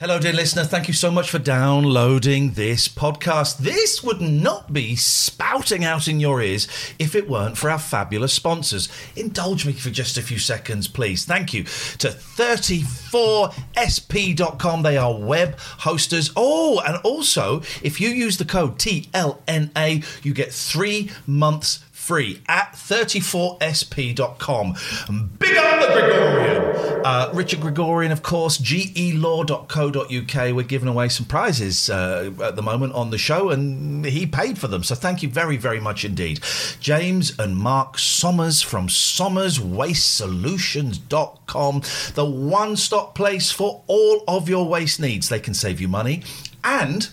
Hello, dear listener. Thank you so much for downloading this podcast. This would not be spouting out in your ears if it weren't for our fabulous sponsors. Indulge me for just a few seconds, please. Thank you to 34sp.com. They are web hosters. Oh, and also, if you use the code TLNA, you get three months free at 34sp.com. Big up the Gregorian! Uh, Richard Gregorian, of course, gelaw.co.uk. We're giving away some prizes uh, at the moment on the show, and he paid for them. So thank you very, very much indeed. James and Mark Sommers from SommersWasteSolutions.com, the one stop place for all of your waste needs. They can save you money and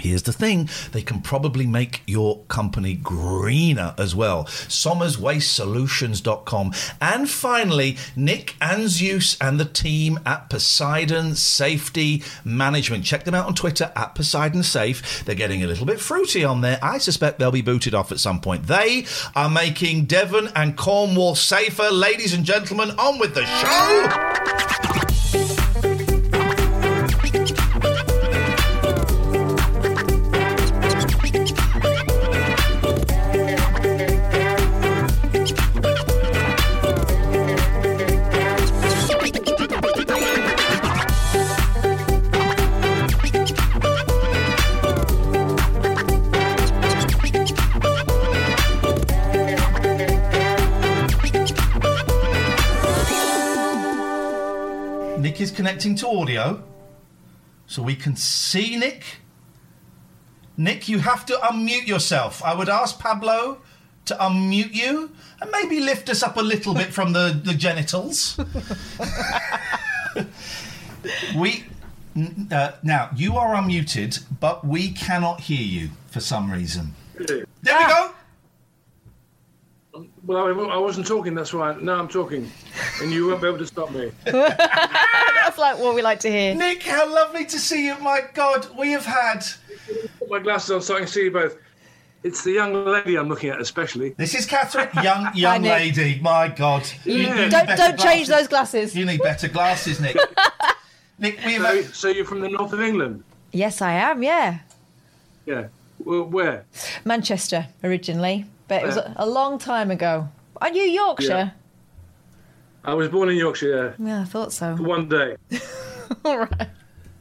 Here's the thing they can probably make your company greener as well. SommersWasteSolutions.com. And finally, Nick Anzius and the team at Poseidon Safety Management. Check them out on Twitter at Poseidon Safe. They're getting a little bit fruity on there. I suspect they'll be booted off at some point. They are making Devon and Cornwall safer. Ladies and gentlemen, on with the show. Nick is connecting to audio so we can see Nick. Nick, you have to unmute yourself. I would ask Pablo to unmute you and maybe lift us up a little bit from the, the genitals. we uh, now you are unmuted, but we cannot hear you for some reason. There we go. Well, I- I wasn't talking, that's why. Now I'm talking. And you won't be able to stop me. That's like what we like to hear. Nick, how lovely to see you. My God, we have had. Put my glasses on so I can see you both. It's the young lady I'm looking at, especially. This is Catherine, young young Nick. lady. My God, You- you need Don't don't change those glasses. You need better glasses, Nick. Nick, we have So, had, so you're from the north of England? Yes, I am. Yeah, Yeah. Well, where? Manchester originally, but it was Yeah. a, a long time ago. Are you Yorkshire? I was born in Yorkshire, yeah. Yeah, I thought so. One day. All right.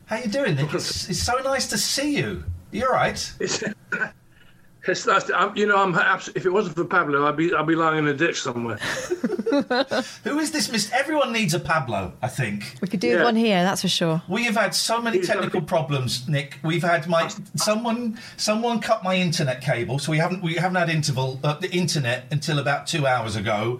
how you doing, Nick? It's, it's so nice to see you. You all right? It's, it's nice to, I'm, you know, I'm if it wasn't for Pablo, I'd be I'd be lying in a ditch somewhere. Who is this? Mister? Everyone needs a Pablo. I think. We could do Yeah. one here. That's for sure. We have had so many technical problems, Nick. We've had my someone someone cut my internet cable, so we haven't we haven't had interval uh, the internet until about two hours ago.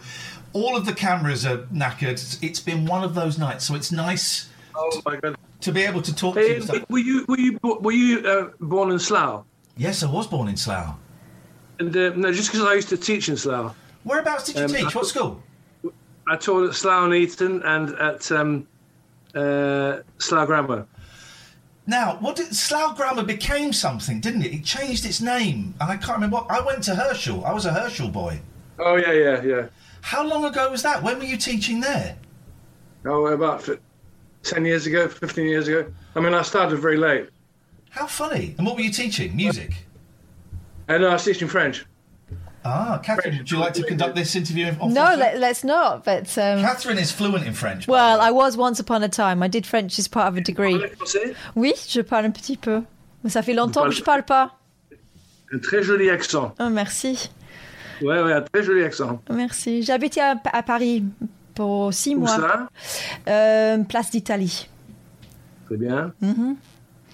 All of the cameras are knackered. It's been one of those nights, so it's nice Oh my god. to be able to talk to you. Were you were you were you uh, born in Slough? Yes, I was born in Slough. And uh, no, just because I used to teach in Slough. Whereabouts did you Um, teach? What school? I taught at Slough and Eton and at um, uh, Slough Grammar. Now, what did Slough Grammar became something, didn't it? It changed its name, and I can't remember. What, I went to Herschel. I was a Herschel boy. Oh yeah, yeah, yeah. How long ago was that? When were you teaching there? Oh, about ten years ago, fifteen years ago. I mean, I started very late, How funny! And what were you teaching? Music? and I was teaching French. Ah, Catherine, would you like to conduct this interview? On No, French? let, let's not. But um, Catherine is fluent in French. well. I was once upon a time. I did French as part of a degree. Oui, je parle un petit peu. Mais ça fait longtemps que je parle pas. Un très joli accent. Oh, merci. Ouais, ouais, un très joli accent. Merci. Habité à, à Paris pour six Où mois. ça? Euh, place d'Italie. Très bien. Mhm.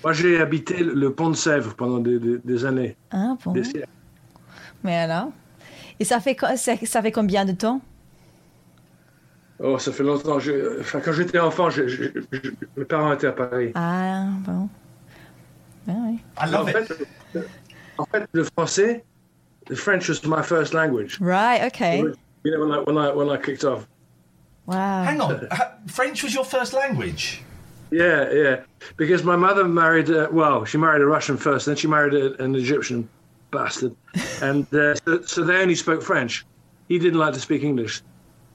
Moi, j'ai habité le- pont de Sèvres pendant des, des- des années. Ah bon. Des. Mais alors? Et ça fait, ça, fait combien de temps? Oh, ça fait longtemps. Je- enfin, quand j'étais enfant, je- je- je- mes parents étaient à Paris. Ah bon. Ah, oui. I love en, it. fait, en fait, le français, the French was my first language. Right. Okay. You know, when I, when I, when I kicked off. Wow. Hang on, ha- French was your first language? Yeah, yeah. Because my mother married, uh, well, she married a Russian first, then she married a, an Egyptian bastard. and uh, so, so they only spoke French. He didn't like to speak English.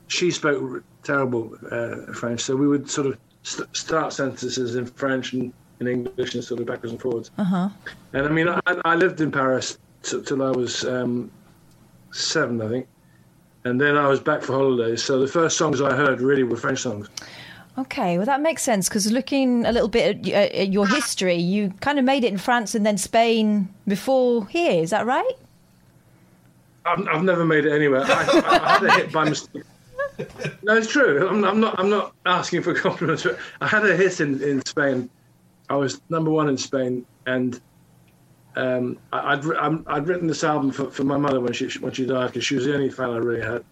She spoke terrible uh, French. So we would sort of st- start sentences in French and in English and sort of backwards and forwards. Uh-huh. And I mean, I, I lived in Paris t- till I was um, seven, I think. And then I was back for holidays. So the first songs I heard really were French songs. Okay, well that makes sense because looking a little bit at, at your history, you kind of made it in France and then Spain before here. Is that right? I've, I've never made it anywhere. I, I, had a hit by mistake. No, it's true. I'm, I'm not. I'm not asking for compliments. But I had a hit in, in Spain. I was number one in Spain, and um, I, I'd, I'm- I'd written this album for, for my mother when she when she died because she was the only fan I really had.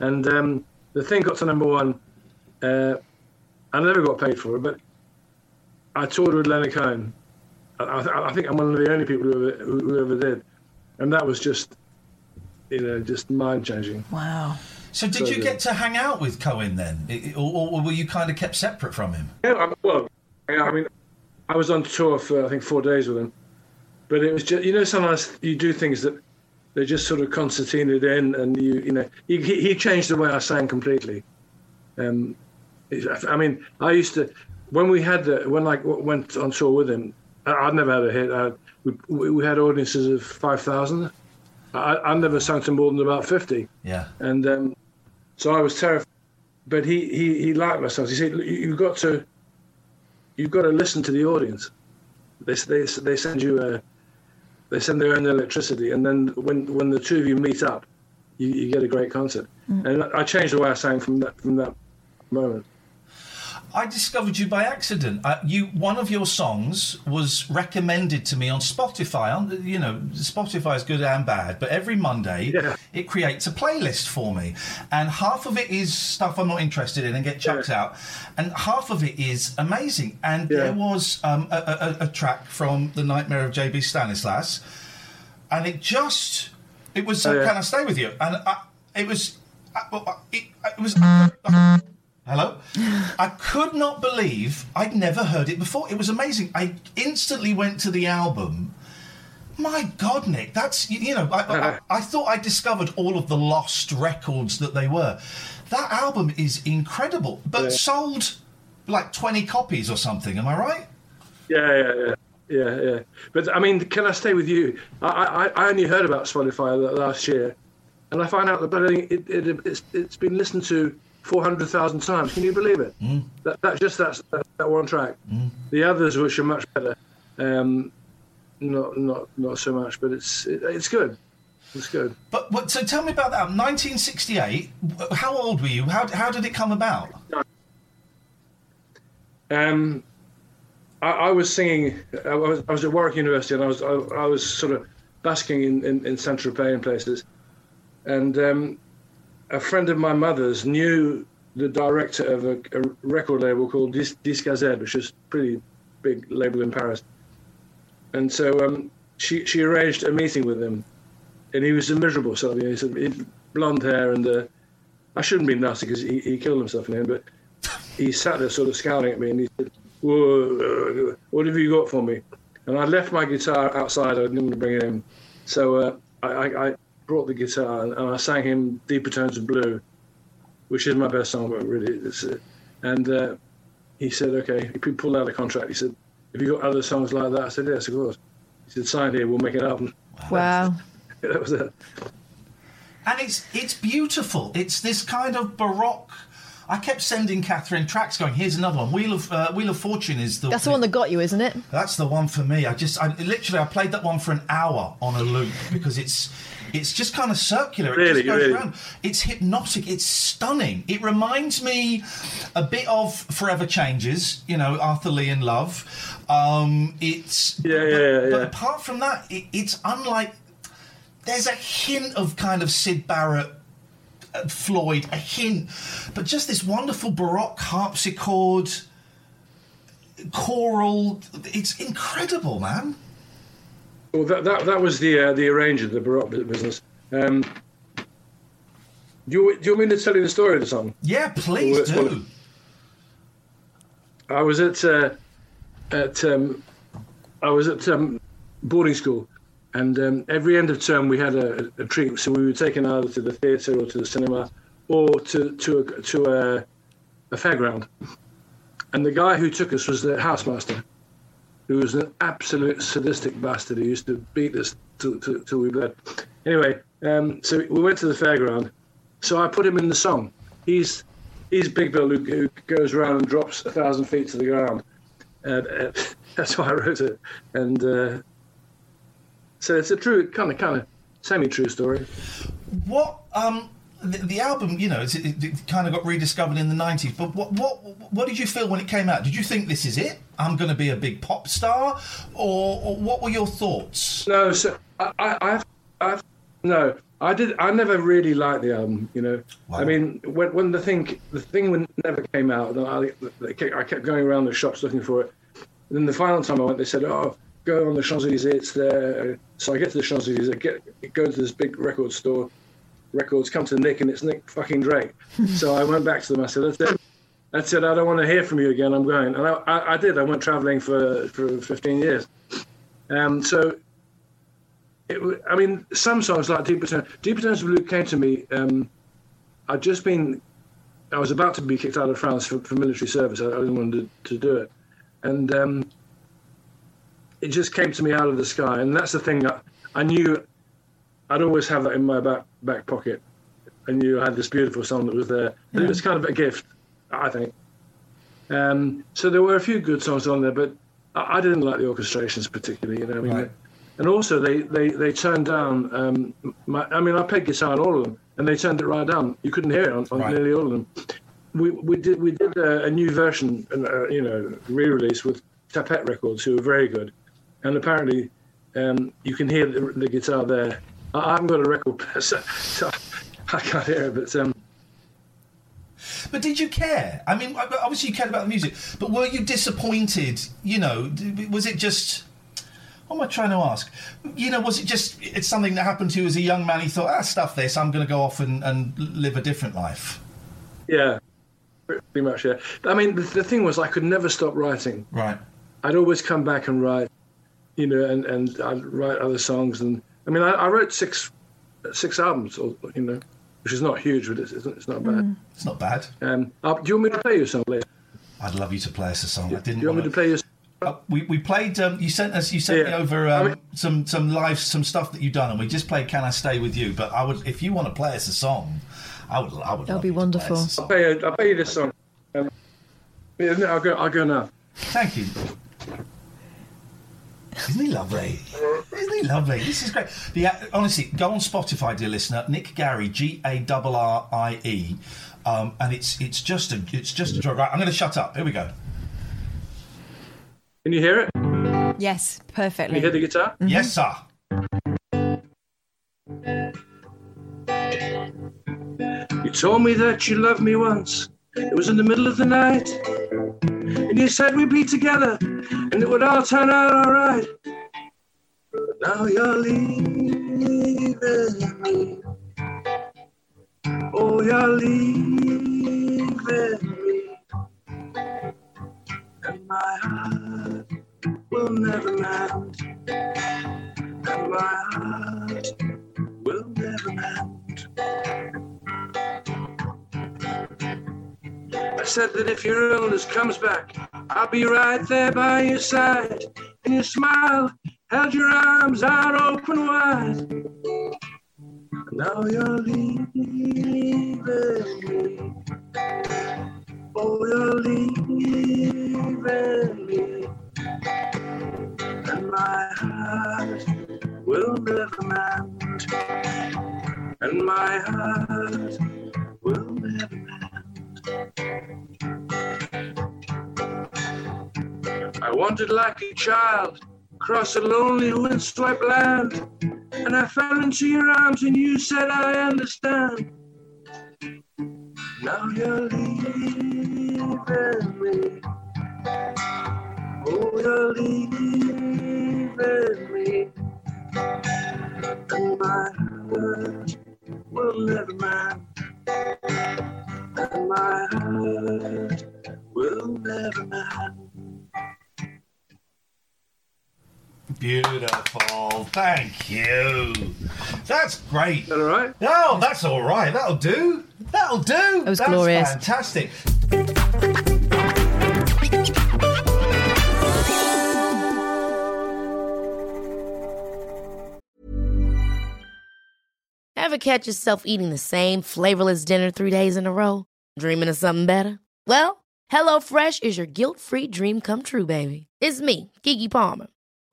And um, the thing got to number one. Uh, I never got paid for it, but I toured with Leonard Cohen. I, I, I think I'm one of the only people who ever, who, ever did, and that was just, you know, just mind changing. Wow. So did So you get to hang out with Cohen then, or, or were you kind of kept separate from him? Yeah, I- well, yeah, I mean, I was on tour for I think four days with him, but it was just you know sometimes you do things that they just sort of concertinaed in, and you you know he he changed the way I sang completely. Um, I mean, I used to when we had the, when I went on tour with him, I'd never had a hit. I, we, we had audiences of five thousand. I I never sang to more than about fifty. Yeah. And um, so I was terrified. But he, he, he liked my songs. He said, you- "You've got to, you've got to listen to the audience. They they they send you a, they send their own electricity, and then when when the two of you meet up, you, you get a great concert." And I changed the way I sang from that from that moment. I discovered you by accident. Uh, you one of your songs was recommended to me on Spotify. On you know, Spotify is good and bad, but every Monday Yeah. it creates a playlist for me, and half of it is stuff I'm not interested in and get chucked out, and half of it is amazing. And Yeah. there was um, a, a, a track from The Nightmare of J.B. Stanislas, and it just it was Oh, yeah. Can I Stay with You, and I, it was uh, well, uh, it, it was. Hello? I could not believe I'd never heard it before. It was amazing. I instantly went to the album. My God, Nick, that's, you- you know, I, I, I thought I discovered all of the lost records that they were. That album is incredible, but sold like 20 copies or something, am I right? Yeah, yeah, yeah, yeah, yeah. But I mean, can I stay with you? I I, I only heard about Spotify last year, and I found out that it, it, it's it's been listened to four hundred thousand times. Can you believe it? That that just that's that, that one track. The others, which are much better, um, not not not so much, but it's it, it's good. It's good. But, but so tell me about that. 1968, how old were you? How, how did it come about? Um, I, I was singing. I was, I was at Warwick University, and I was I, I was sort of basking in in, in Saint Tropez and places. And um, a friend of my mother's knew the director of a, a record label called Dis- Z, which is a pretty big label in Paris. And so um, she she arranged a meeting with him, and he was a miserable sort of. You know, he had blonde hair, and uh, I shouldn't be nasty because he, he killed himself in the end, but he sat there sort of scowling at me and he said, Whoa, what have you got for me? And I left my guitar outside. I didn't want to bring it in. So uh, I, I brought the guitar and, and I sang him Deeper Tones of Blue, which is my best song, but really. It's, uh, and uh, he said, okay. He pulled out a contract. He said, have you got other songs like that? I said, yes, of course. He said, sign here, we'll make it up. Wow. that was it. and it's it's beautiful. It's this kind of baroque. I kept sending Catherine tracks, going, "Here's another one." Wheel of uh, Wheel of Fortune is the That's the one that got you, isn't it? That's the one for me. I just, I literally, I played that one for an hour on a loop because it's, it's just kind of circular. It Really, just goes really. around. It's hypnotic. It's stunning. It reminds me a bit of Forever Changes. You know, Arthur Lee and Love. Um, it's Yeah, but, yeah, yeah, But apart from that, it, it's unlike. There's a hint of kind of Syd Barrett uh, Floyd, a hint, but just this wonderful Baroque harpsichord, choral. It's incredible, man. Well, that, that, that was the uh, the arranger, the Baroque business. Um, do, you, do you want me to tell you the story of the song? Yeah, please do. I was at uh, at um, I was at um, boarding school, and um, every end of term we had a, a treat. So we were taken either to the theatre or to the cinema, or to to a, to a, a fairground. And the guy who took us was the housemaster, who was an absolute sadistic bastard who used to beat us till, till, till we bled. Anyway, um, so we went to the fairground. So I put him in the song. He's he's Big Bill who, who goes around and drops a thousand feet to the ground. And, uh, that's why I wrote it. And uh, so it's a true kind of kind of semi-true story. What um the, the album, you know, it's, it, it kind of got rediscovered in the '90s. But what what what did you feel when it came out? Did you think this is it? I'm going to be a big pop star, or, or what were your thoughts? No, so I, I, I've, no, I did. I never really liked the album. You know, Wow. I mean, when when the thing the thing when never came out, I, I kept going around the shops looking for it. And then the final time I went, they said, "Oh, go on the Champs Elysees, it's there." So I get to the Champs Elysees, I get go to this big record store, records come to Nick, and it's Nick fucking Drake. so I went back to them. I said, "That's it." I said, "I don't want to hear from you again. I'm going." And I, I, I did. I went traveling for for 15 years. Um, so it, I mean, some songs like Deep Tones, Deep of Blue came to me. Um, I'd just been, I was about to be kicked out of France for, for military service. I, I didn't want to, to do it. And um, it just came to me out of the sky. And that's the thing that I knew I'd always have that in my back, back pocket. And you had this beautiful song that was there. And it was kind of a gift, I think. Um, so there were a few good songs on there, but I, I didn't like the orchestrations particularly. You know, I mean, Right. and also they they they turned down. Um, my, I mean, I played guitar on all of them, and they turned it right down. You couldn't hear it on, on Right. nearly all of them. We we did we did a, a new version, uh, you know, re-release with Tapete Records, who are very good, and apparently um, you can hear the, the guitar there. I, haven't got a record player, so, so I can't hear it, but. Um, But did you care? I mean, obviously you cared about the music, but were you disappointed? You know, was it just? What am I trying to ask? You know, was it just it's something that happened to you as a young man? He thought, ah, stuff this. I'm going to go off and, and live a different life. Yeah, pretty much. Yeah. I mean, the, the thing was, I could never stop writing. Right. I'd always come back and write, you know, and, and I'd write other songs. And I mean, I, I wrote six six albums, or you know, which is not huge, but it's, it's not- it's not bad. It's not bad. Um, uh, do you want me to play you a song later? I'd love you to play us a song. I didn't. you want me wanna- to play you? Uh, we, we played. Um, you sent us. You sent me Yeah. over I um, mean- some some live some stuff that you've done, and we just played "Can I Stay with You." But I would, if you want to play us a song, I would. I would. That'd love be you to play wonderful. us a I'll song. play you, I'll play you this song. Um, yeah, no, I'll go. I'll go now. Thank you. Isn't he lovely? Isn't he lovely? This is great. The, honestly, go on Spotify, dear listener. Nick Garrie, G A R R I E, um, and it's it's just a it's just a joy. Right, I'm going to shut up. Here we go. Can you hear it? Yes, Can perfectly. you hear the guitar? Yes, sir. You told me that you loved me once. It was in the middle of the night. And you said we'd be together and it would all turn out all right. But now you're leaving me. Oh, you're leaving me. And my heart will never mend. And my heart Said that if your illness comes back, I'll be right there by your side. And you smiled, held your arms out open wide. Now you're leaving me. Oh, you're leaving I wanted like a child across a lonely windswept land. And I fell into your arms and you said, I understand. Now you're leaving me. Oh, you're leaving me. And my heart will never mend. And my heart will never mend. Beautiful. Thank you. That's great. Is that all right? Oh, that's all right. That'll do. That'll do. That was that's glorious. Fantastic. Ever catch yourself eating the same flavorless dinner three days in a row? Dreaming of something better? Well, HelloFresh is your guilt free dream come true, baby. It's me, Keke Palmer.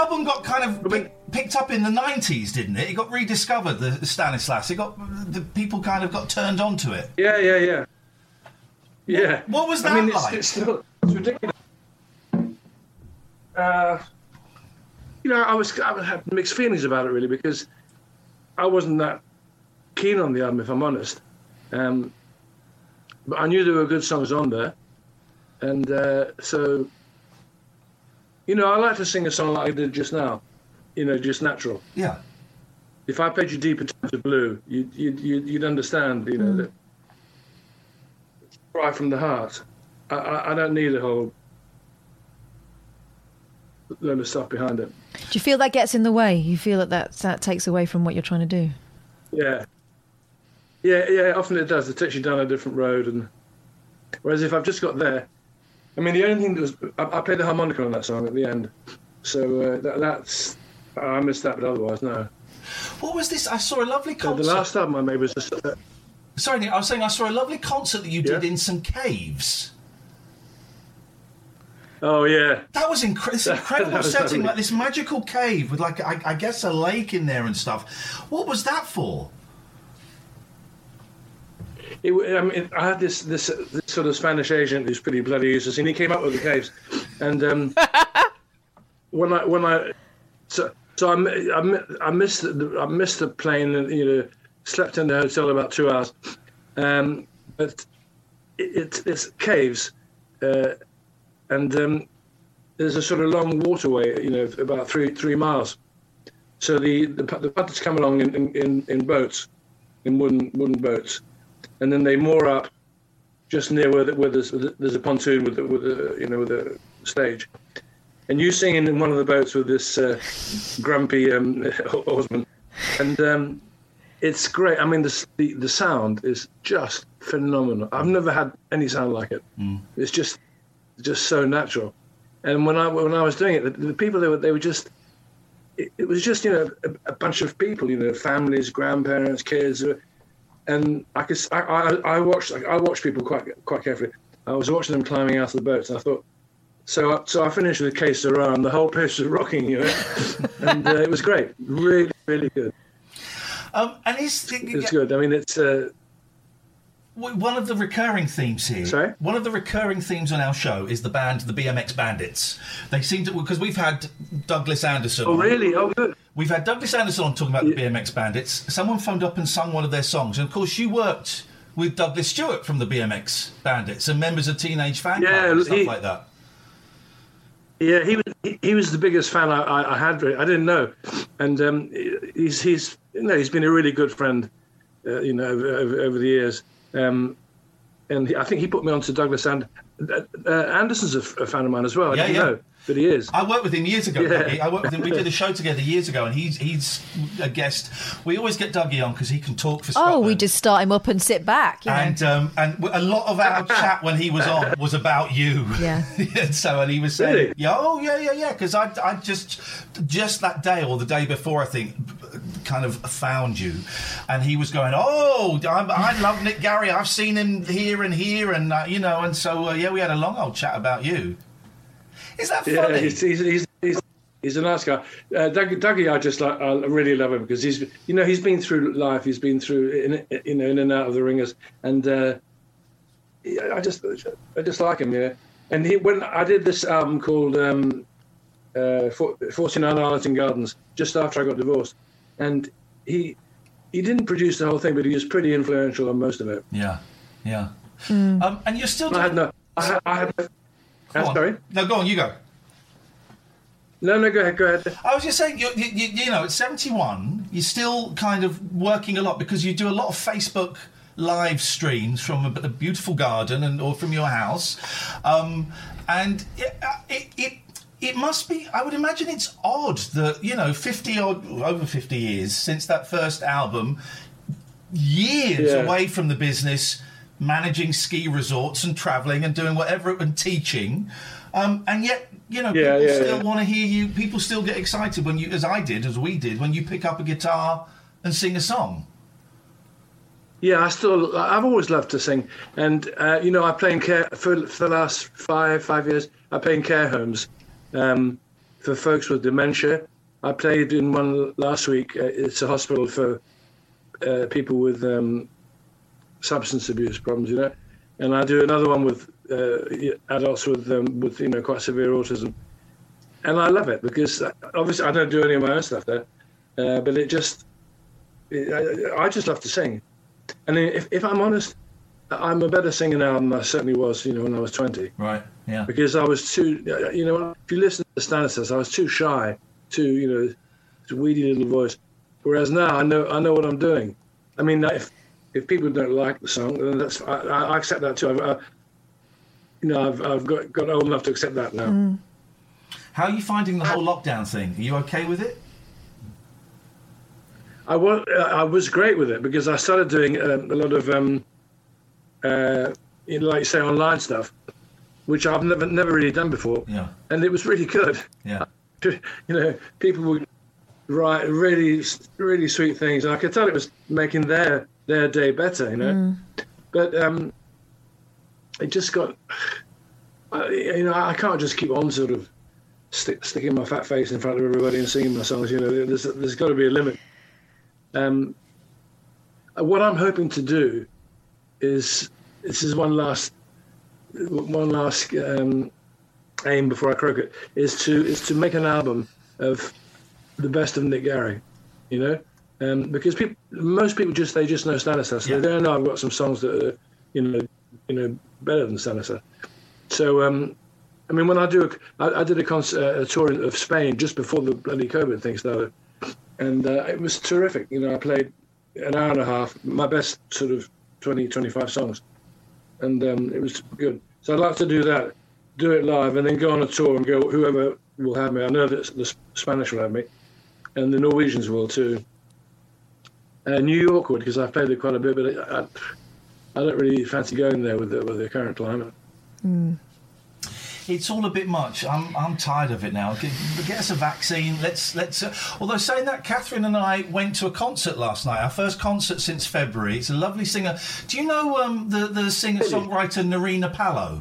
Album got kind of pi- picked up in the nineties, didn't it? It got rediscovered. The Stanislas. It got the people kind of got turned onto it. Yeah, yeah, yeah. Yeah. What was I mean, that it's, like? it's still it's ridiculous. Uh, you know, I was I had mixed feelings about it really because I wasn't that keen on the album, if I'm honest. Um, but I knew there were good songs on there, and uh, so you know, I like to sing a song like I did just now. You know, just natural. Yeah. If I played you deeper tones of blue, you'd you'd, you'd, you'd understand. You know hmm. that cry from the heart. I, I, I don't need a whole load of stuff behind it. Do you feel that gets in the way? You feel that that, that takes away from what you're trying to do? Yeah. Yeah, yeah, often it does. It takes you down a different road. and Whereas if I've just got there, I mean, the only thing that was, I, I played the harmonica on that song at the end. So uh, that, that's, I missed that, but otherwise, no. What was this? I saw a lovely concert. the last album I made was just, uh, Sorry, I was saying I saw a lovely concert that you did in some caves. oh, yeah. That was incre- this incredible was setting, lovely. like this magical cave with, like, I, I guess, a lake in there and stuff. What was that for? It, I, mean, I had this, this this sort of Spanish agent who's pretty bloody useless, and he came up with the caves. And um, when I when I so so I, I, I missed the, I missed the plane and you know slept in the hotel about two hours. Um, but it, it's it's caves, uh, and um, there's a sort of long waterway, you know, about three three miles. So the the, the punters come along in, in, in, in boats, in wooden wooden boats, and then they moor up just near where, the, where there's, there's a pontoon with the, with the, you know with a stage, and you sing in one of the boats with this uh, grumpy um, oarsman, and um, it's great. I mean, the, the the sound is just phenomenal. I've never had any sound like it. It's just just so natural. And when I when I was doing it, the, the people they were they were just it, it was just you know a, a bunch of people, you know, families, grandparents, kids, uh, and I could I I watched I watched people quite quite carefully. I was watching them climbing out of the boats, and I thought. So, I- so I finished with case around. The whole place was rocking, you know, and uh, it was great, really, really good. Um, and is It's good. I mean, it's uh, one of the recurring themes here. Sorry? One of the recurring themes on our show is the band, the BMX Bandits. They seem to because we've had Douglas Anderson. oh really? Oh good. We've had Douglas Anderson on talking about the BMX Bandits. Someone phoned up and sung one of their songs, and of course, you worked with Douglas Stewart from the BMX Bandits and members of Teenage Fanclub Yeah, and stuff he- like that. Yeah, he was he, he was the biggest fan I, I, I had. I didn't know, and um, he's he's you know he's been a really good friend, uh, you know, over, over, over the years. Um, and I think he put me on to Douglas and uh, uh, Anderson's a, fan of mine as well. I Yeah, didn't yeah. know, but he is. I worked with him years ago. Yeah. Dougie. I worked with him. We did a show together years ago, and he's he's a guest. We always get Dougie on because he can talk for Scotland. Oh, we just start him up and sit back. You know. And um, and w- a lot of our chat when he was on was about you. Yeah. and so and he was saying, Really? yeah, oh yeah, yeah, yeah, because I I just just that day or the day before I think kind of found you, and he was going, oh, I'm, I love Nick Garrie. I've seen him here and here, and uh, you know, and so uh, yeah, we had a long old chat about you. Is that Yeah, funny? he's, he's, he's, he's, he's a nice guy. Uh, Doug, Dougie, I just like, I really love him because he's, you know, he's been through life. He's been through, in, you know, in and out of the ringers, and uh, I just, I just like him. Yeah, and he when I did this album called um, uh, 49 Arlington Gardens just after I got divorced, and he he didn't produce the whole thing, but he was pretty influential on most of it. Yeah, yeah. Um, and you're still. I had doing- no, I had, I had Go on. sorry. No, go on. You go. No, no, go ahead, go ahead. I was just saying, you, you, you, you know, at 71, you're still kind of working a lot because you do a lot of Facebook live streams from a, a beautiful garden and or from your house, um, and it, it, it it must be. I would imagine it's odd that you know, 50 odd over 50 years since that first album, years Yeah. away from the business, managing ski resorts and traveling and doing whatever and teaching, um, and yet you know Yeah, people yeah, still yeah. want to hear you. People still get excited when you, as I did, as we did, when you pick up a guitar and sing a song. Yeah, I still, I've always loved to sing, and uh, you know, I play in care for, for the last five five years. I play in care homes um, for folks with dementia. I played in one last week. Uh, it's a hospital for uh, people with um, substance abuse problems, you know, and I do another one with uh, adults with um, with you know quite severe autism, and I love it because uh, obviously I don't do any of my own stuff there, uh, but it just, it, I, I just love to sing. And if, if I'm honest, I'm a better singer now than I certainly was, you know, when I was 20. Right. Yeah. Because I was too, you know, if you listen to Stanislas, I was too shy, too, you know, weedy little voice. Whereas now I know, I know what I'm doing. I mean, if if people don't like the song, then that's I, I accept that too. I've, I, you know, I've, I've got, got old enough to accept that now. How are you finding the whole lockdown thing? Are you okay with it? I was I was great with it because I started doing um, a lot of um, uh, you know, like you say online stuff, which I've never never really done before, Yeah. and it was really good. Yeah. You know, people would write really really sweet things, and I could tell it was making their their day better. You know, but um, it just got. I, you know, I can't just keep on sort of stick, sticking my fat face in front of everybody and singing my songs. You know, there's there's got to be a limit. Um, what I'm hoping to do is this is one last one last um, aim before I croak it is to is to make an album of the best of Nick Garrie, you know, um, because people most people just they just know Stanislas. Yeah. They don't know I've got some songs that are you know you know better than Stanislas. So um, I mean, when I do, a, I, I did a, concert, a tour of Spain just before the bloody COVID thing started, and uh, it was terrific. You know, I played an hour and a half, my best sort of 20, 25 songs, and um, it was good. So I'd like to do that, do it live, and then go on a tour and go. Whoever will have me, I know that the Spanish will have me, and the Norwegians will too. Uh, New York would because I've played there quite a bit, but I, I don't really fancy going there with the, with the current climate. It's all a bit much. I'm, I'm tired of it now. Get, get us a vaccine. Let's let's. Uh, although saying that, Catherine and I went to a concert last night. Our first concert since February. It's a lovely singer. Do you know um, the the singer songwriter Nerina Pallot?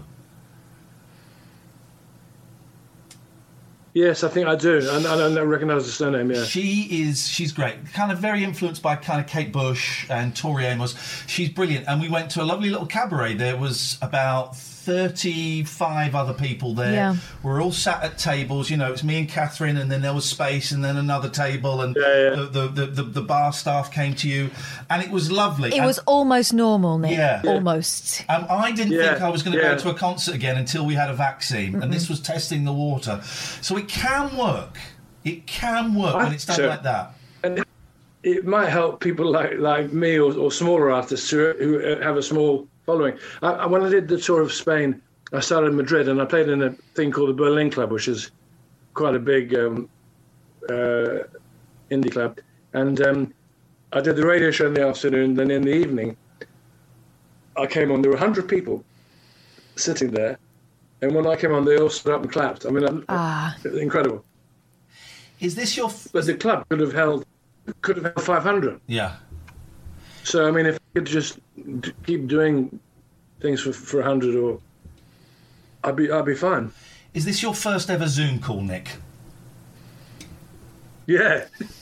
Yes, I think I do. I, I recognise the surname. Yeah. She is. She's great. Kind of very influenced by kind of Kate Bush and Tori Amos. She's brilliant. And we went to a lovely little cabaret. There was about. 35 other people there. Yeah. We're all sat at tables. You know, it's me and Catherine, and then there was space, and then another table, and Yeah, yeah. The, the, the, the, the bar staff came to you, and it was lovely. It And- was almost normal, Nick. Yeah. Yeah. Almost. Um, I didn't Yeah, think I was going to yeah. go to a concert again until we had a vaccine, and this was testing the water. So it can work. It can work I when it's done think so. like that. and it might help people like like me or, or smaller artists who, who uh, have a small following. I, I, when I did the tour of Spain, I started in Madrid and I played in a thing called the Berlin Club, which is quite a big um, uh, indie club. And um, I did the radio show in the afternoon. Then in the evening, I came on. There were hundred people sitting there, and when I came on, they all stood up and clapped. I mean, I'm- Ah. incredible. Is this your? F- But the club could have held could have held 500. yeah. So I mean, if I could just keep doing things for for a hundred, or I'd be I'd be fine. Is this your first ever Zoom call, Nick? Yeah.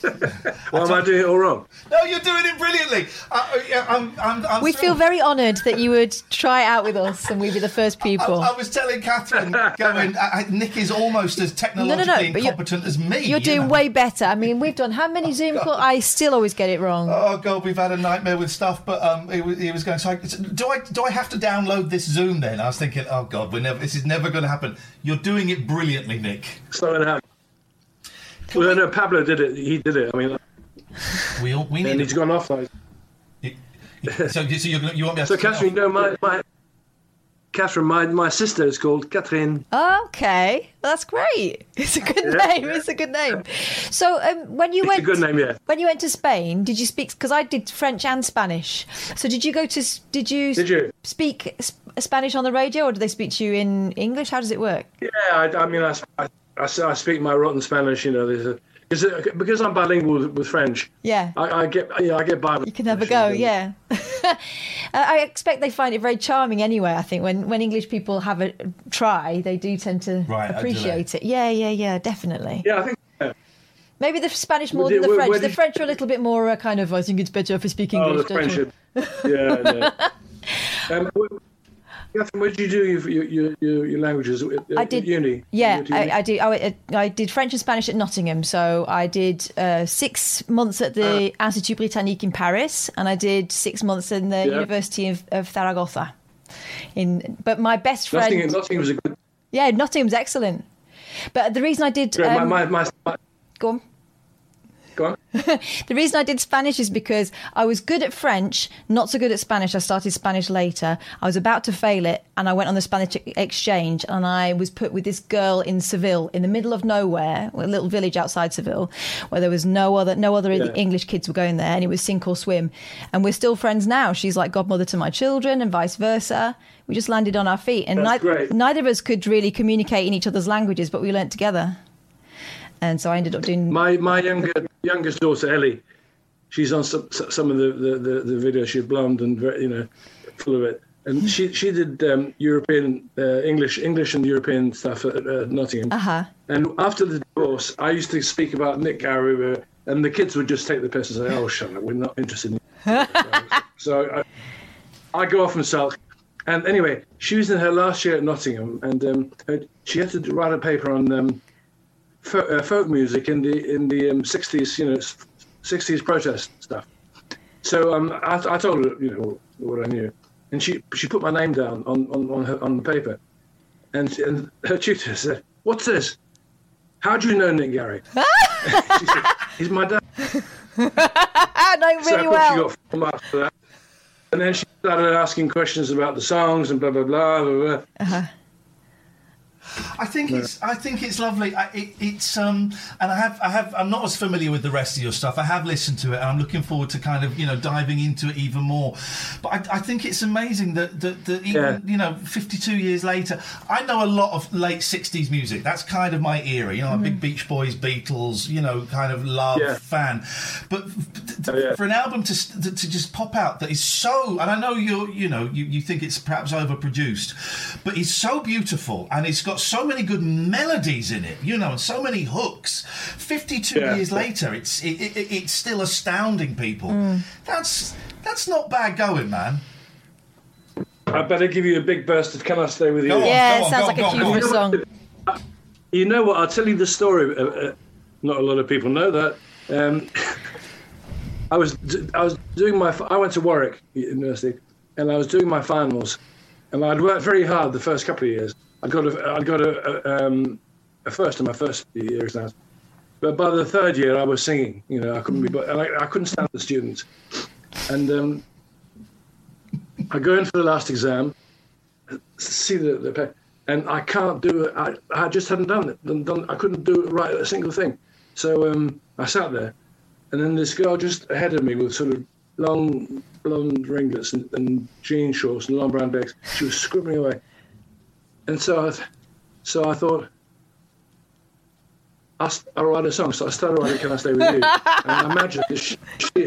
Why am I doing it all wrong? No, you're doing it brilliantly. I, I, I'm, I'm, I'm We so- feel very honoured that you would try it out with us and we'd be the first people. I was telling Catherine, going, I, I- Nick is almost as technologically but you're- incompetent as me. You're you doing know? way better. I mean, we've done how many Zoom calls? I still always get it wrong. Oh god, we've had a nightmare with stuff. But um, he, was- he was going. So I, do I do I have to download this Zoom then? I was thinking, oh god, we're never. This is never going to happen. You're doing it brilliantly, Nick. It's not going to happen. Well, no, Pablo did it. He did it. I mean, We all, we and need. he's gone off like. so, so you're, gonna- you won't be able So, Catherine, no, my my Catherine, my my sister is called Catherine. Okay, that's great. It's a good Yeah. name. It's a good name. So, um, when you It's went, a good name, yeah. when you went to Spain, did you speak? Because I did French and Spanish. So, did you go to? Did you? Did you? speak Spanish on the radio, or do they speak to you in English? How does it work? Yeah, I, I mean, I, I, I, I speak my rotten Spanish. You know, there's a because because I'm bilingual with, with French. Yeah. I, I get yeah, I get by. with You can have a go, and- yeah. Uh, I expect they find it very charming anyway. I think when, when English people have a try, they do tend to Right, oh, do they? appreciate it. Yeah, yeah, yeah, definitely. Yeah, I think. Yeah. Maybe the Spanish more Where than the where- French. where the did- French are a little bit more uh, kind of. I think it's better if we speak Oh, English. the don't yeah, yeah. Um, wh- Catherine, where did you do your your, your, your, languages? At- I did. uni. Yeah, You went to uni? I, I did. I, I did French and Spanish at Nottingham. So I did uh, six months at the Institut Britannique in Paris, and I did six months in the Yeah. University of, of Zaragoza. In, but my best friend. Nottingham, Nottingham was a good. Yeah, Nottingham's excellent. But the reason I did um, my, my, my, my, go on. Go on. The reason I did Spanish is because I was good at French, not so good at Spanish. I started Spanish later. I was about to fail it, and I went on the Spanish exchange, and I was put with this girl in Seville, in the middle of nowhere, a little village outside Seville, where there was no other no other Yeah. English kids were going there, and it was sink or swim. And we're still friends now. She's like godmother to my children, and vice versa. We just landed on our feet, and neither, neither of us could really communicate in each other's languages, but we learnt together. And so I ended up doing. My my younger youngest daughter Ellie, she's on some some of the the, the, the videos. She's blonde and very, you know, full of it. And she she did um, European uh, English English and European stuff at uh, Nottingham. Uh-huh. And after the divorce, I used to speak about Nick uh, and the kids would just take the piss and say, "Oh, shut up, we're not interested." in you." so I, I go off and sulk. And anyway, she was in her last year at Nottingham, and um, she had to write a paper on um, folk, uh, folk music in the in the um, 60s, you know, 60s protest stuff. So um, I, I told her, you know, what I knew, and she she put my name down on on, on, her, on the paper, and and her tutor said, "What's this? How do you know Nick Garrie?" she said, "He's my dad." I know So really of course she well. got for that. And then she started asking questions about the songs and blah blah blah. blah, blah. I think it's I think it's lovely. I, it, it's um and I have I have I'm not as familiar with the rest of your stuff. I have listened to it and I'm looking forward to kind of you know diving into it even more. But I, I think it's amazing that that, that even Yeah. you know 52 years later, I know a lot of late 60s music. That's kind of my era. You know, I'm a big Beach Boys, Beatles, you know, kind of love Yeah. fan. But f- t- Oh, yeah. for an album to, to to just pop out that is so, and I know you're you know you, you think it's perhaps overproduced, but it's so beautiful and it's got so many good melodies in it. You know, and so many hooks. 52 Yeah. years later, it's it, it, it's still astounding people. Mm. That's that's not bad going, man. I better give you a big burst of "Can I Stay with You." On, Yeah, go it on, sounds go like on, a go on, cue go for song. You know what? I'll tell you the story. Uh, uh, not a lot of people know that. Um, I was I was doing my I went to Warwick University and I was doing my finals, and I'd worked very hard the first couple of years. I got a I got a, a, um, a first in my first year exams, but by the third year I was singing. You know I couldn't be I, I couldn't stand the students, and um, I go in for the last exam, see the, the and I can't do it. I, I just hadn't done it. Done, done, I couldn't do it right a single thing. So um, I sat there, and then this girl just ahead of me with sort of long blonde ringlets and, and jean shorts and long brown bags. She was scribbling away, and so I, so I thought. I'll, write a song. So I started writing "Can I Stay with You?" and I imagine that she, she,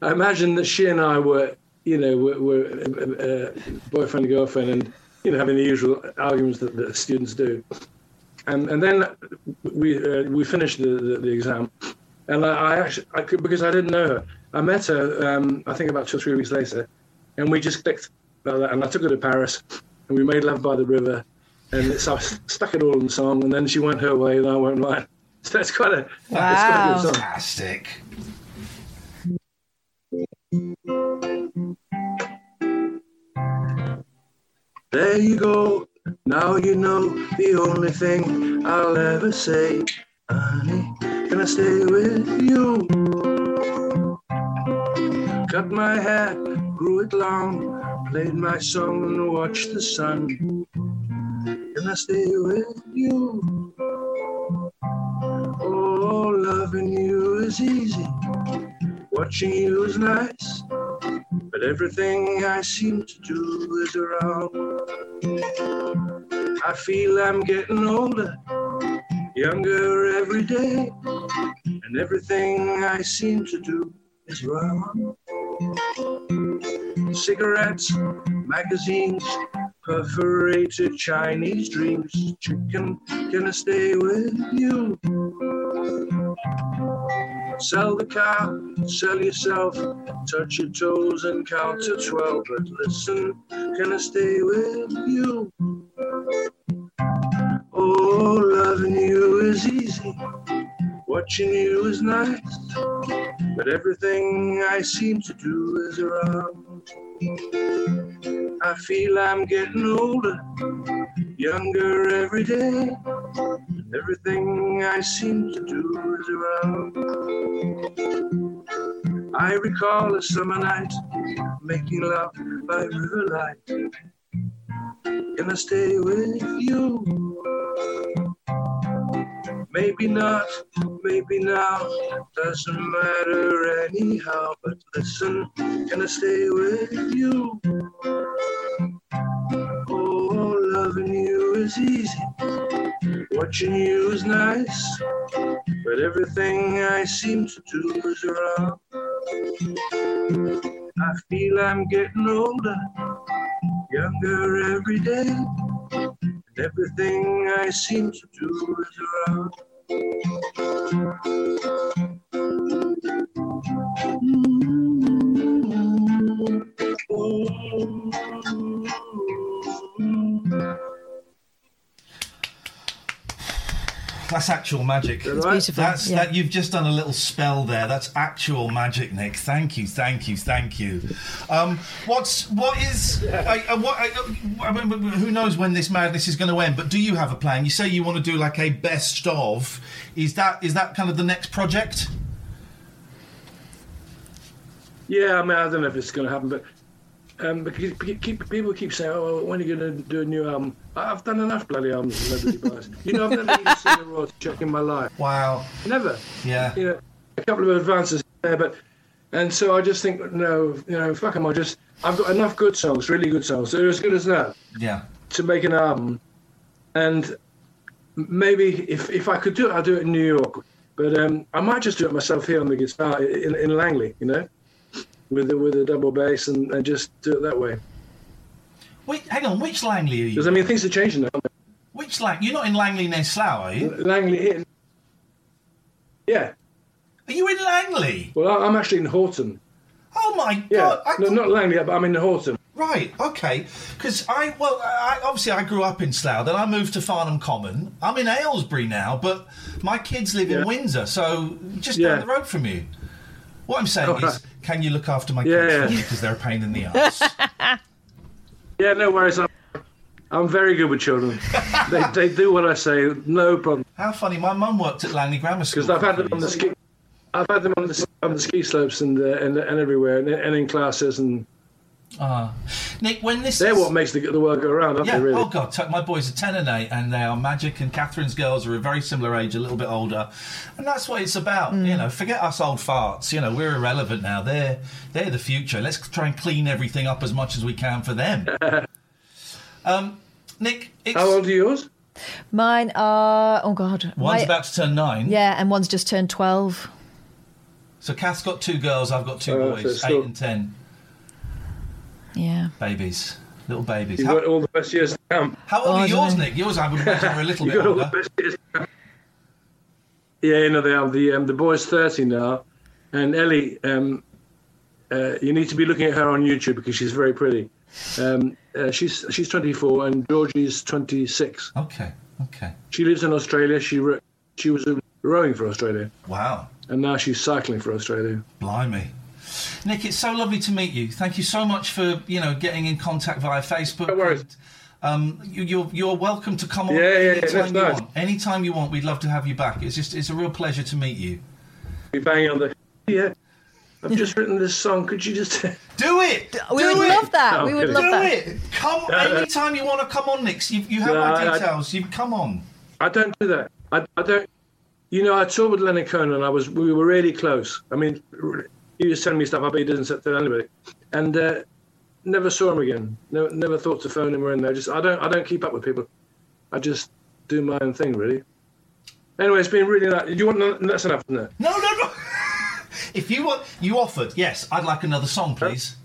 I imagine that she and I were, you know, were, were uh, boyfriend and girlfriend, and you know, having the usual arguments that, students do. And and then we uh, we finished the, the, the exam, and I, I actually I could because I didn't know her. I met her, um, I think about two or three weeks later, and we just clicked. And I took her to Paris, and we made love by the river, and so I stuck it all in the song, and then she went her way, and I went mine. So that's quite a, that's quite a good song. Fantastic. There you go. Now you know the only thing I'll ever say. Honey, can I stay with you? Cut my hair, grew it long, played my song and watched the sun. Can I stay with you? Oh, loving you is easy. Watching you is nice. But everything I seem to do is wrong. I feel I'm getting older, younger every day, and everything I seem to do is wrong. Cigarettes, magazines, perforated Chinese dreams. Chicken, can I stay with you? Sell the car, sell yourself, touch your toes and count to 12. But listen, can I stay with you? Oh, loving you is easy, watching you is nice. But everything I seem to do is around. I feel I'm getting older, younger every day. Everything I seem to do is around. I recall a summer night, making love by riverlight. Can I stay with you? Maybe not, maybe now, doesn't matter anyhow. But listen, can I stay with you? Oh, loving you is easy, watching you is nice. But everything I seem to do is wrong. I feel I'm getting older, younger every day. And everything I seem to do is around. That's actual magic. It's right? beautiful. That's yeah. that you've just done a little spell there. That's actual magic, Nick. Thank you, thank you, thank you. Um, what's what is I, I, uh, uh, what, I, I mean, who knows when this madness is going to end? But do you have a plan? You say you want to do like a best of. Is that is that kind of the next project? Yeah, I mean, I don't know if it's going to happen, but um, because keep, people keep saying, "Oh, when are you going to do a new album?" I've done enough bloody albums. Nobody buys. You know, I've never even seen a royalty check in my life. Wow. Never. Yeah. You know, a couple of advances there, but and so I just think, no, you know, fuck fuck 'em. I just I've got enough good songs, really good songs. They're as good as that Yeah. to make an album, and maybe if if I could do it, I'd do it in New York. But um, I might just do it myself here on the guitar in, in Langley, you know, with the, with a double bass and, and just do it that way. Wait, hang on. Which Langley are you? Because I mean, things are changing now. Which Langley? You're not in Langley near Slough, are you? Langley here. Yeah. Are you in Langley? Well, I'm actually in Horton. Oh my Yeah. god! I no, thought- not Langley, but I'm in Horton. Right, okay. Because I, well, I, obviously I grew up in Slough, then I moved to Farnham Common. I'm in Aylesbury now, but my kids live in Windsor, so just Yeah. down the road from you. What I'm saying Oh, is, right. can you look after my kids yeah. for me because they're a pain in the ass? Yeah, no worries. I'm, I'm very good with children. they, they do what I say, no problem. How funny! My mum worked at Langley Grammar School. Because I've had them on the ski. I've had them on the on the ski slopes and uh, and, and everywhere and, and in classes and Ah. Nick, when this they're is... what makes the, the world go around, aren't Yeah. they? Really? Oh God, t- my boys are ten and eight, and they are magic. And Catherine's girls are a very similar age, a little bit older, and that's what it's about. You know, forget us old farts. You know, we're irrelevant now. They're they're the future. Let's try and clean everything up as much as we can for them. um, Nick, it's, How old are yours? Mine are oh god, one's My- about to turn nine. yeah, and one's just turned twelve. So Kath's got two girls. I've got two Oh, boys, so eight still- and ten Yeah. babies, little babies. You've How, got all the best years to come. how old Oh, are yours. Nick? Yours, I would imagine, are a little bit got all the older. best years to come. Yeah, you know they are. The um, the boy's thirty now, and Ellie, um, uh, you need to be looking at her on YouTube because she's very pretty. Um, uh, she's she's twenty four and Georgie's twenty six. Okay, okay. She lives in Australia. She ro- she was uh, rowing for Australia, Wow. and now she's cycling for Australia. Blimey. Nick, it's so lovely to meet you. Thank you so much for you know getting in contact via Facebook. No worries. Um, you, you're you're welcome to come on Yeah, yeah, yeah, anytime that's you nice. want. Anytime you want, we'd love to have you back. It's just it's a real pleasure to meet you. Be banging on the yeah. I've just written this song. Could you just? Do it. We Do would it. love that. No, we would kidding. love Do that. it. Come anytime you want to come on, Nick. You, you have No, my I- I- details. You come on. I don't do that. I, I don't. You know, I toured with Leonard Cohen, and I was we were really close. I mean, he was sending me stuff, but he didn't tell anybody, and uh, never saw him again. Never, never thought to phone him or anything. I just I don't I don't keep up with people. I just do my own thing, really. Anyway, it's been really nice. Do you want that's enough, isn't it? No, no, no. if you want, you offered. Yes, I'd like another song, please.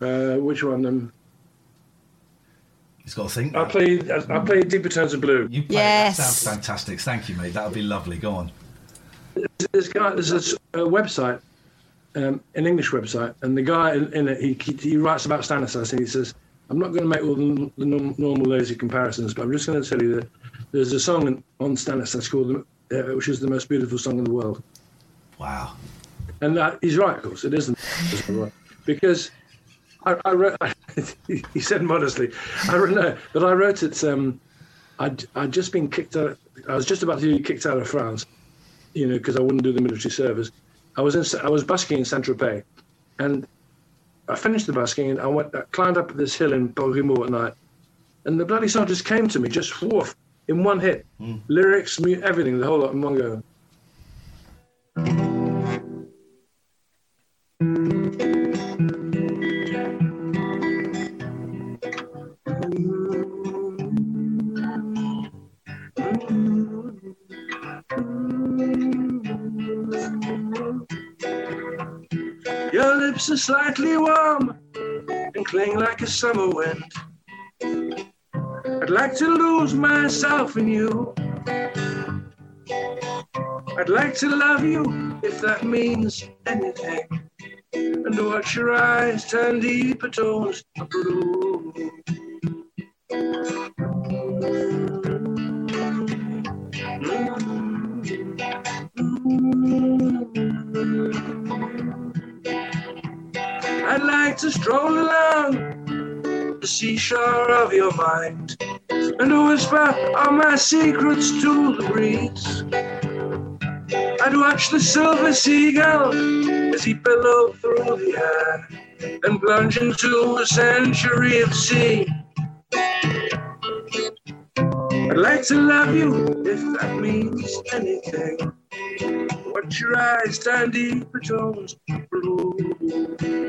Uh, which one? Um, He's got to think. I now. played I, I played Deeper Tones of Blue. You play. Yes. That sounds fantastic. Thank you, mate. That'll be lovely. Go on. This guy, there's a, s- a website, um, an English website, and the guy in, in it, he, he, writes about Stanislas, and he says, "I'm not going to make all the, the norm- normal lazy comparisons, but I'm just going to tell you that there's a song on Stanislas called, uh, which is the most beautiful song in the world." Wow. And uh, he's right, of course, it isn't, because I, I wrote. he said modestly, I wrote, no, but I wrote it. Um, I'd, I'd just been kicked out. I was just about to be kicked out of France, you know, because I wouldn't do the military service. I was in, I was busking in Saint Tropez, and I finished the busking and I went, I climbed up this hill in Beaurimont at night, and the bloody song just came to me, just woof, in one hit, hmm. lyrics, mu- everything, the whole lot in one go. Lips are slightly warm and cling like a summer wind. I'd like to lose myself in you. I'd like to love you if that means anything. And watch your eyes turn deeper tones of blue. I'd like to stroll along the seashore of your mind and whisper all my secrets to the breeze. I'd watch the silver seagull as he billowed through the air and plunge into a century of sea. I'd like to love you if that means anything. Watch your eyes turn deeper tones blue.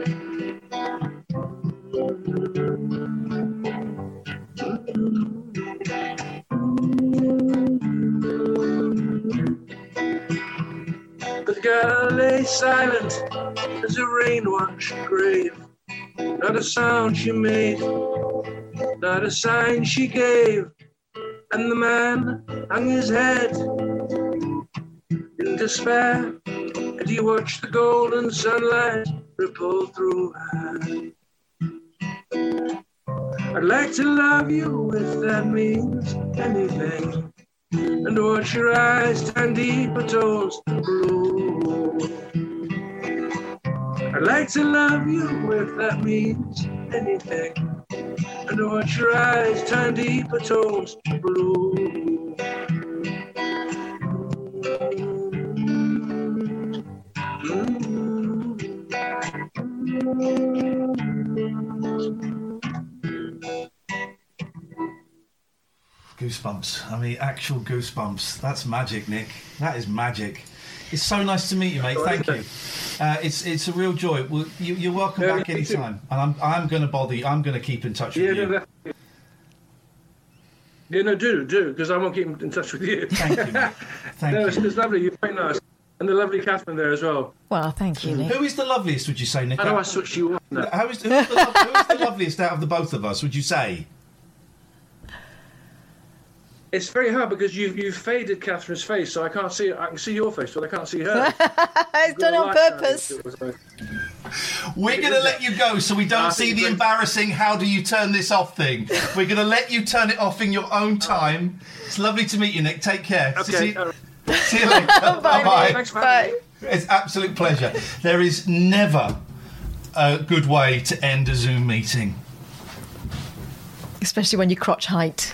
Lay silent as a rain-washed grave. Not a sound she made, not a sign she gave. And the man hung his head in despair, and he watched the golden sunlight ripple through her. I'd like to love you if that means anything, and watch your eyes turn deeper tones blue. I'd like to love you if that means anything, and watch your eyes turn deeper tones blue. Goosebumps. I mean, actual goosebumps. That's magic, Nick. That is magic. It's so nice to meet you, mate. Thank you. Uh, it's it's a real joy. Well, you, you're welcome Yeah, back me too. anytime. And I'm I'm going to bother you. I'm going to keep in touch Yeah, with no, you. that, yeah, no, do, do, because I won't keep in touch with you. Thank you. mate. Thank no, you. it's, it's lovely. You're quite nice. And the lovely Catherine there as well. Well, thank you, Nick. Who is the loveliest? Would you say, Nick? How do I switch you on now? How is, who is, the, who is the loveliest out of the both of us? Would you say? It's very hard because you've you've faded Catherine's face, so I can't see. I can see your face, but I can't see her. It's done on purpose. We're going to let you go so we don't see the embarrassing how do you turn this off thing. We're going to let you turn it off in your own time. It's lovely to meet you, Nick. Take care. Okay. See, all right. see you later. Bye bye. Thanks for having me. It's absolute pleasure. There is never a good way to end a Zoom meeting. Especially when you're crotch height.